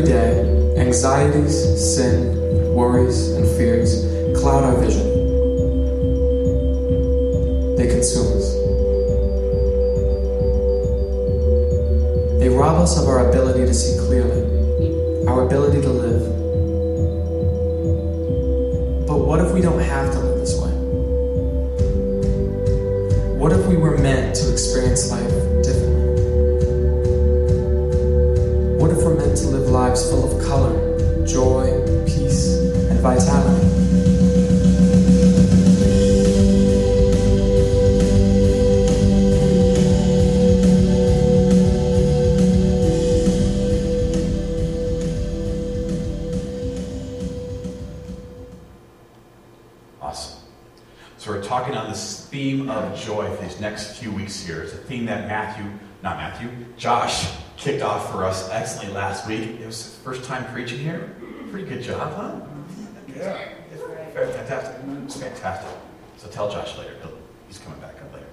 Every day, anxieties, sin, worries, and fears cloud our vision. They consume us. They rob us of our ability to see clearly, our ability to live. But what if we don't have to live this way? What if we were meant to experience life To live lives full of color, joy, peace, and vitality? Awesome. So we're talking on this theme of joy for these next few weeks here. It's a theme that Matthew, not Matthew, Josh kicked off for us excellently last week. It was his first time preaching here. Pretty good job, huh? Yeah. Very fantastic. It's fantastic. So tell Josh later. He'll, he's coming back up later.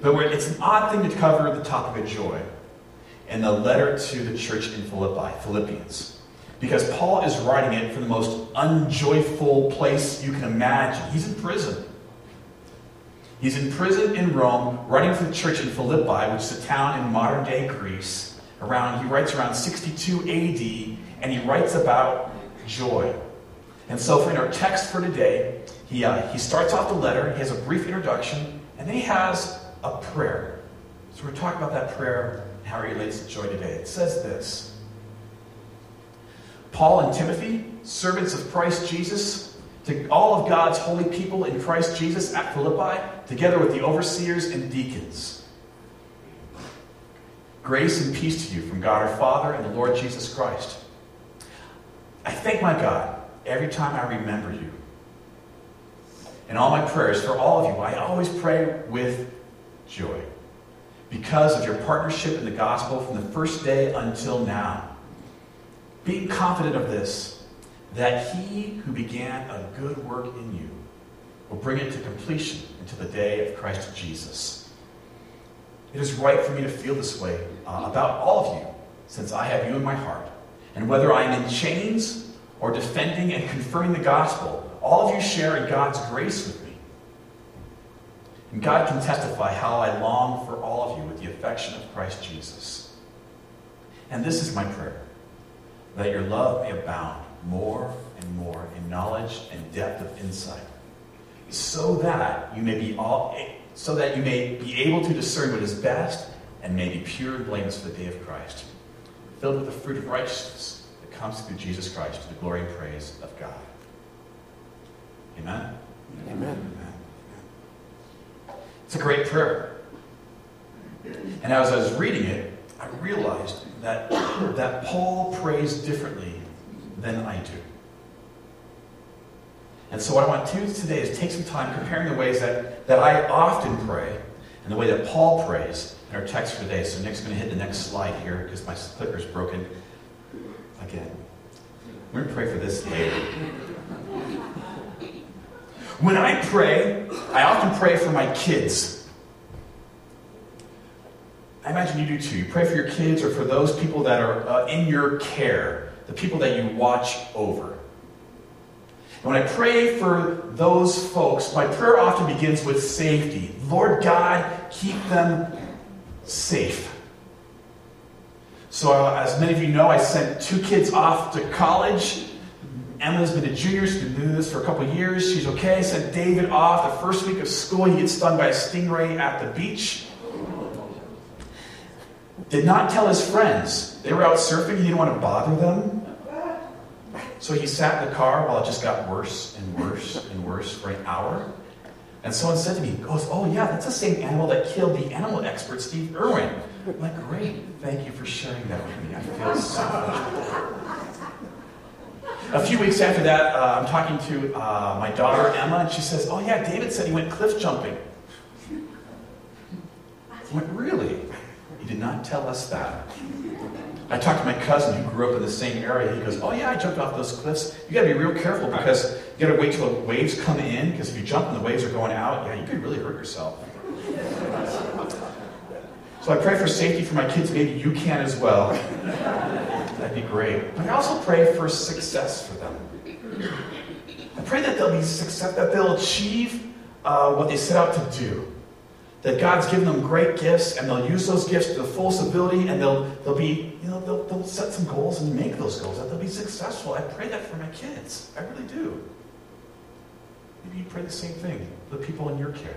But we're, it's an odd thing to cover the topic of joy in the letter to the church in Philippi, Philippians. Because Paul is writing it from the most unjoyful place you can imagine. He's in prison. He's in prison in Rome, writing to the church in Philippi, which is a town in modern day Greece. Around, he writes around 62 AD, and he writes about joy. And so, for in our text for today, he, uh, he starts off the letter, he has a brief introduction, and then he has a prayer. So, we're talking about that prayer and how it relates to joy today. It says this Paul and Timothy, servants of Christ Jesus, to all of God's holy people in Christ Jesus at Philippi, together with the overseers and deacons. Grace and peace to you from God our Father and the Lord Jesus Christ. I thank my God every time I remember you. In all my prayers for all of you, I always pray with joy because of your partnership in the gospel from the first day until now. Being confident of this, that he who began a good work in you will bring it to completion until the day of Christ Jesus. It is right for me to feel this way uh, about all of you, since I have you in my heart. And whether I am in chains or defending and confirming the gospel, all of you share in God's grace with me. And God can testify how I long for all of you with the affection of Christ Jesus. And this is my prayer that your love may abound more and more in knowledge and depth of insight, so that you may be all so that you may be able to discern what is best and may be pure and blameless for the day of Christ, filled with the fruit of righteousness that comes through Jesus Christ to the glory and praise of God. Amen. Amen. Amen. It's a great prayer. And as I was reading it, I realized that, that Paul prays differently than I do. And so, what I want to do today is take some time comparing the ways that, that I often pray and the way that Paul prays our text for today. So, Nick's going to hit the next slide here because my clicker's broken again. We're going to pray for this later. When I pray, I often pray for my kids. I imagine you do too. You pray for your kids or for those people that are uh, in your care, the people that you watch over. And when I pray for those folks, my prayer often begins with safety. Lord God, keep them safe. So, uh, as many of you know, I sent two kids off to college. Emma's been a junior, she's been doing this for a couple years. She's okay. I Sent David off the first week of school. He gets stung by a stingray at the beach. Did not tell his friends. They were out surfing. He didn't want to bother them. So he sat in the car while it just got worse and worse and worse for an hour. And someone said to me, goes, Oh, yeah, that's the same animal that killed the animal expert, Steve Irwin. I'm like, Great. Thank you for sharing that with me. I feel so much better. A few weeks after that, uh, I'm talking to uh, my daughter, Emma, and she says, Oh, yeah, David said he went cliff jumping. I went, Really? He did not tell us that. I talked to my cousin who grew up in the same area. He goes, Oh, yeah, I jumped off those cliffs. You got to be real careful because you got to wait till the waves come in because if you jump and the waves are going out, yeah, you could really hurt yourself. So I pray for safety for my kids. Maybe you can as well. That'd be great. But I also pray for success for them. I pray that they'll be success, that they'll achieve uh, what they set out to do. That God's given them great gifts, and they'll use those gifts to the fullest ability, and they'll they'll be you know they'll, they'll set some goals and make those goals. That they'll be successful. I pray that for my kids. I really do. Maybe you pray the same thing for the people in your care.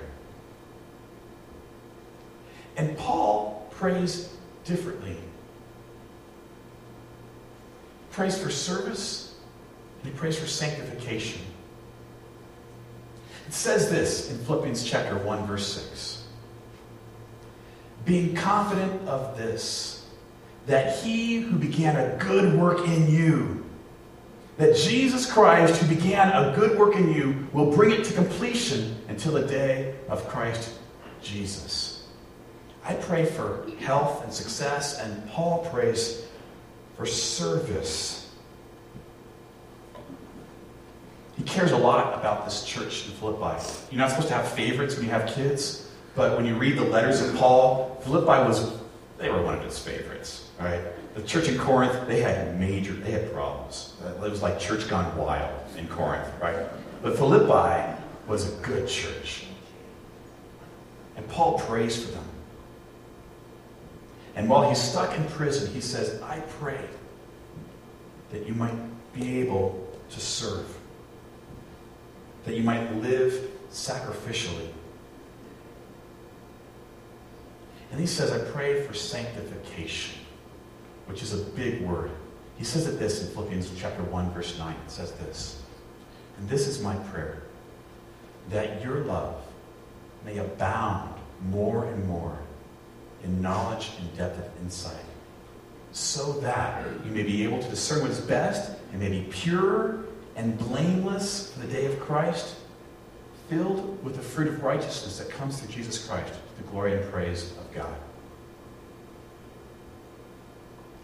And Paul prays differently. He prays for service, and he prays for sanctification. It says this in Philippians chapter 1, verse 6. Being confident of this, that he who began a good work in you, that Jesus Christ, who began a good work in you, will bring it to completion until the day of Christ Jesus. I pray for health and success, and Paul prays for service. He cares a lot about this church in Philippi. You're not supposed to have favorites when you have kids, but when you read the letters of Paul, Philippi was, they were one of his favorites, right? The church in Corinth, they had major, they had problems. It was like church gone wild in Corinth, right? But Philippi was a good church. And Paul prays for them. And while he's stuck in prison, he says, I pray that you might be able to serve, that you might live sacrificially. And he says, I pray for sanctification, which is a big word. He says it this in Philippians chapter 1, verse 9. It says this. And this is my prayer, that your love may abound more and more in knowledge and depth of insight, so that you may be able to discern what is best and may be pure and blameless for the day of Christ, filled with the fruit of righteousness that comes through Jesus Christ, the glory and praise of God.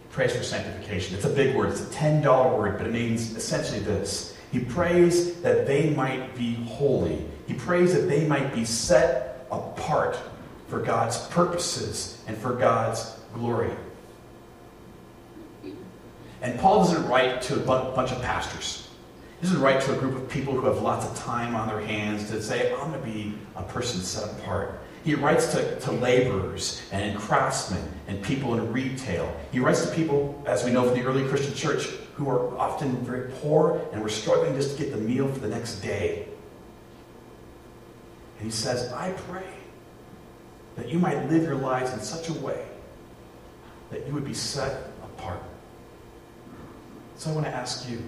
He prays for sanctification. It's a big word, it's a $10 word, but it means essentially this. He prays that they might be holy. He prays that they might be set apart for God's purposes and for God's glory. And Paul doesn't write to a bunch of pastors. He doesn't write to a group of people who have lots of time on their hands to say, I'm going to be a person set apart. He writes to, to laborers and craftsmen and people in retail. He writes to people, as we know from the early Christian church, who are often very poor and were struggling just to get the meal for the next day. And he says, I pray that you might live your lives in such a way that you would be set apart. So I want to ask you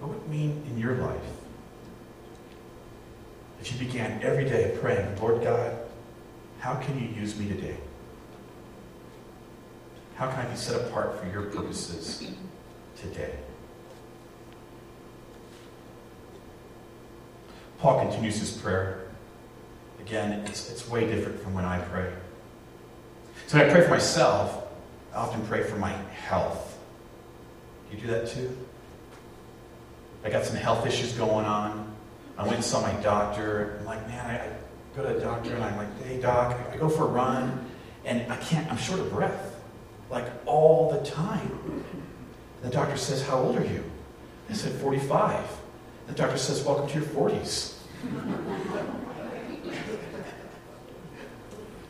what would it mean in your life if you began every day praying, Lord God, how can you use me today? How can I be set apart for your purposes today? Paul continues his prayer. Again, it's, it's way different from when I pray. So when I pray for myself, I often pray for my health. Do you do that too? I got some health issues going on. I went and saw my doctor. I'm like, man, I, I go to the doctor and I'm like, hey, doc, I go for a run and I can't, I'm short of breath, like all the time. The doctor says, how old are you? I said, 45. The doctor says, welcome to your 40s.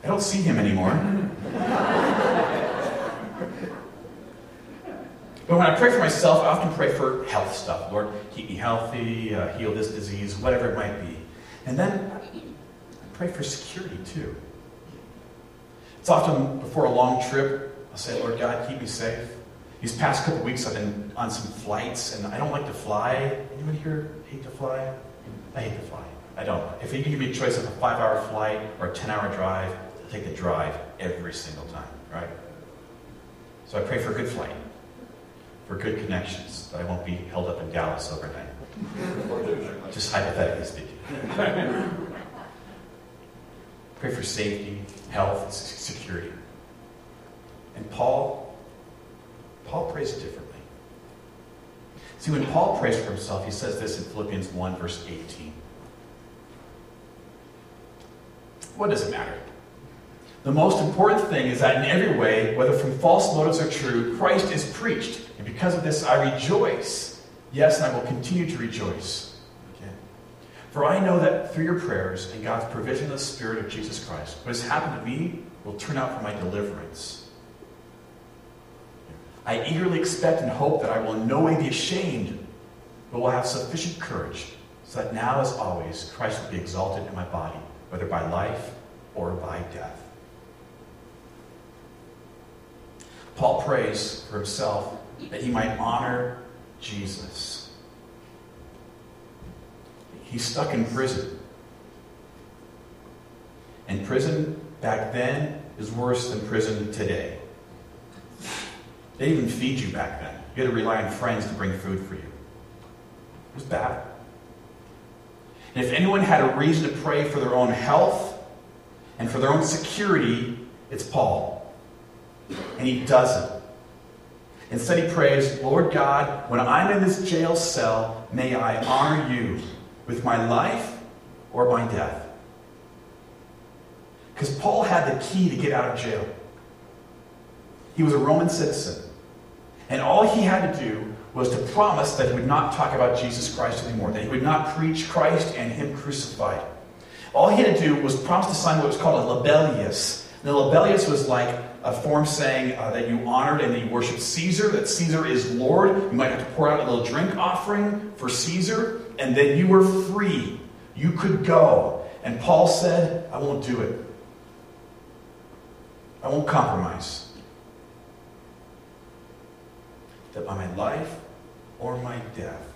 I don't see him anymore. But when I pray for myself, I often pray for health stuff. Lord, keep me healthy, uh, heal this disease, whatever it might be. And then I pray for security too. It's often before a long trip, I'll say, Lord God, keep me safe. These past couple weeks, I've been on some flights, and I don't like to fly. Anyone here hate to fly? I hate to fly. I don't. If you give me a choice of a five-hour flight or a ten-hour drive, I'll take the drive every single time, right? So I pray for a good flight, for good connections, that I won't be held up in Dallas overnight. Just hypothetically speaking. pray for safety, health, and security. And Paul, Paul prays differently. See, when Paul prays for himself, he says this in Philippians 1, verse 18. What does it matter? The most important thing is that in every way, whether from false motives or true, Christ is preached. And because of this, I rejoice. Yes, and I will continue to rejoice. Okay. For I know that through your prayers and God's provision of the Spirit of Jesus Christ, what has happened to me will turn out for my deliverance. I eagerly expect and hope that I will in no way be ashamed, but will have sufficient courage, so that now, as always, Christ will be exalted in my body, whether by life or by death. Paul prays for himself that he might honor Jesus. He's stuck in prison. And prison back then is worse than prison today. They didn't even feed you back then. You had to rely on friends to bring food for you. It was bad. And if anyone had a reason to pray for their own health and for their own security, it's Paul. And he doesn't. Instead, he prays, Lord God, when I'm in this jail cell, may I honor you with my life or my death. Because Paul had the key to get out of jail. He was a Roman citizen. And all he had to do was to promise that he would not talk about Jesus Christ anymore, that he would not preach Christ and him crucified. All he had to do was promise to sign what was called a libellus. And the libellus was like a form saying uh, that you honored and that you worshiped Caesar, that Caesar is Lord. You might have to pour out a little drink offering for Caesar, and then you were free. You could go. And Paul said, I won't do it. I won't compromise. That by my life or my death,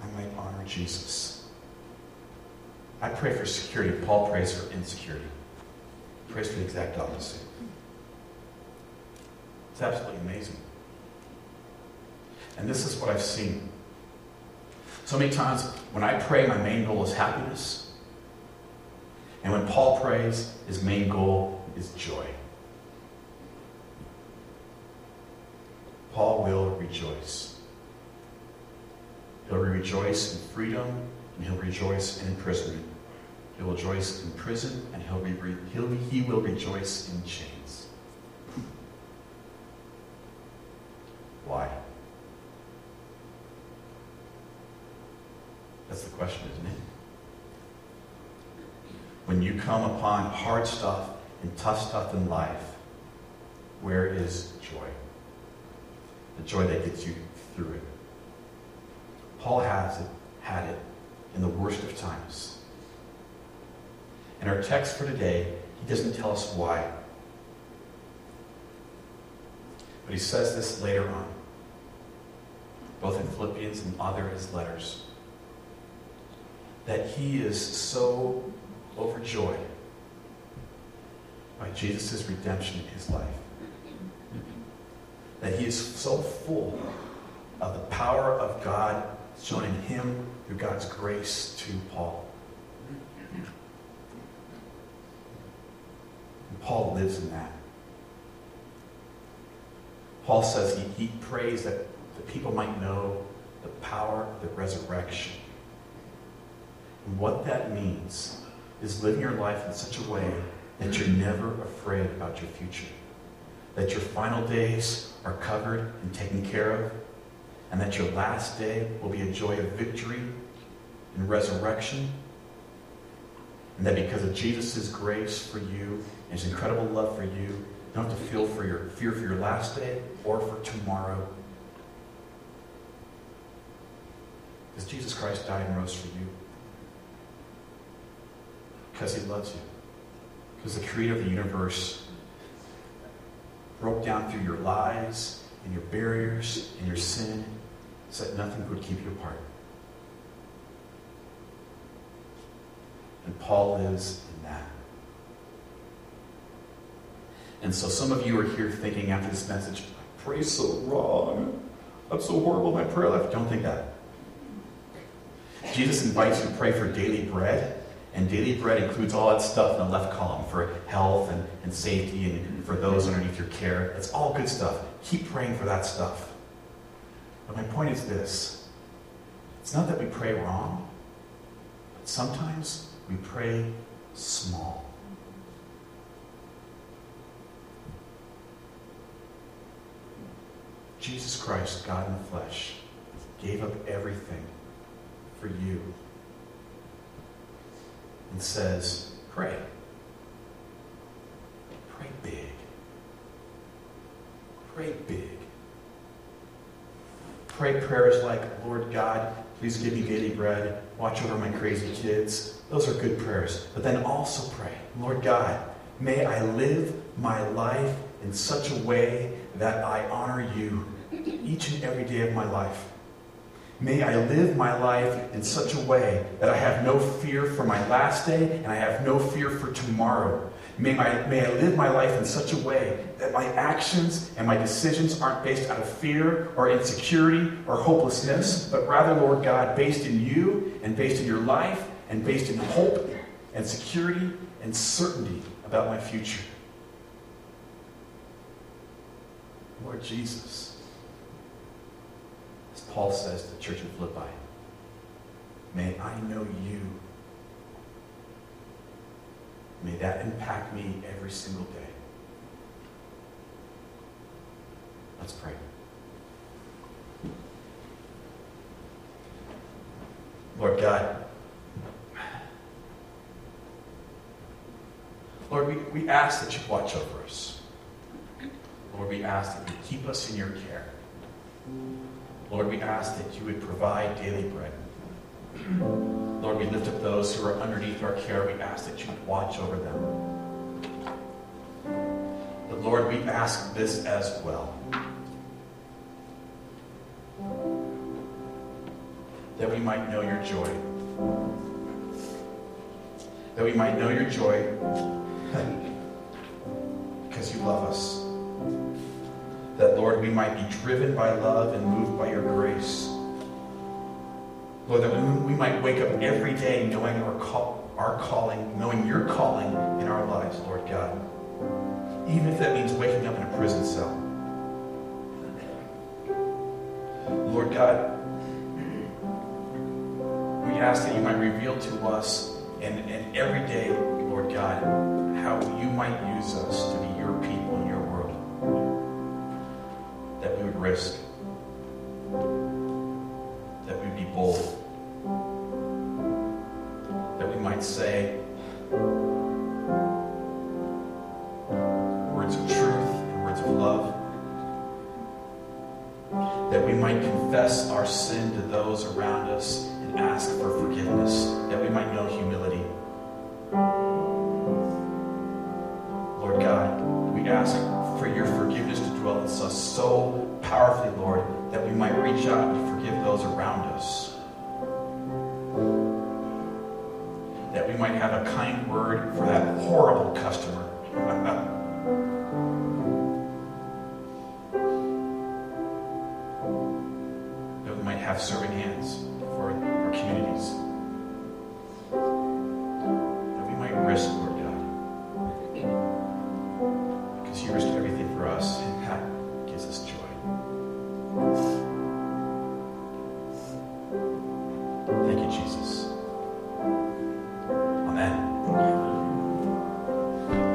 I might honor Jesus. I pray for security. Paul prays for insecurity. He prays for the exact opposite. It's absolutely amazing. And this is what I've seen. So many times when I pray, my main goal is happiness. And when Paul prays, his main goal is joy. Paul will rejoice. He'll rejoice in freedom, and he'll rejoice in imprisonment. He will rejoice in prison, and he'll, be, he'll he will rejoice in chains. Why? That's the question, isn't it? When you come upon hard stuff and tough stuff in life, where is joy? The joy that gets you through it. Paul has it, had it in the worst of times. In our text for today, he doesn't tell us why. But he says this later on both in Philippians and other his letters, that he is so overjoyed by Jesus' redemption in his life. That he is so full of the power of God shown in him through God's grace to Paul. And Paul lives in that. Paul says he, he prays that that people might know the power of the resurrection. And what that means is living your life in such a way that you're never afraid about your future. That your final days are covered and taken care of, and that your last day will be a joy of victory and resurrection. And that because of Jesus' grace for you and his incredible love for you, you don't have to feel for your fear for your last day or for tomorrow Because Jesus Christ died and rose for you. Because he loves you. Because the creator of the universe broke down through your lies and your barriers and your sin so that nothing could keep you apart. And Paul lives in that. And so some of you are here thinking after this message, I pray so wrong. I'm so horrible in my prayer life. Don't think that. Jesus invites you to pray for daily bread, and daily bread includes all that stuff in the left column for health and, and safety and for those underneath your care. That's all good stuff. Keep praying for that stuff. But my point is this it's not that we pray wrong, but sometimes we pray small. Jesus Christ, God in the flesh, gave up everything for you and says, Pray. Pray big. Pray big. Pray prayers like, Lord God, please give me daily bread. Watch over my crazy kids. Those are good prayers. But then also pray, Lord God, may I live my life in such a way that I honor you each and every day of my life. May I live my life in such a way that I have no fear for my last day and I have no fear for tomorrow. May, my, may I live my life in such a way that my actions and my decisions aren't based out of fear or insecurity or hopelessness, but rather, Lord God, based in you and based in your life and based in hope and security and certainty about my future. Lord Jesus, Paul says to the church in Philippi, may I know you. May that impact me every single day. Let's pray. Lord God, Lord, we, we ask that you watch over us. Lord, we ask that you keep us in your care. Lord, we ask that you would provide daily bread. Lord, we lift up those who are underneath our care. We ask that you would watch over them. But Lord, we ask this as well. That we might know your joy. That we might know your joy because you love us. Lord, we might be driven by love and moved by your grace. Lord, that we, we might wake up every day knowing our, call, our calling, knowing your calling in our lives, Lord God. Even if that means waking up in a prison cell. Lord God, we ask that you might reveal to us and, and every day, Lord God, how you might use us to risk. That we be bold. That we might say words of truth and words of love. That we might confess our sin to those around us and ask for forgiveness. That we might know humility. Powerfully, Lord, that we might reach out and forgive those around us. That we might have a kind word for that horrible customer. that we might have serving hands.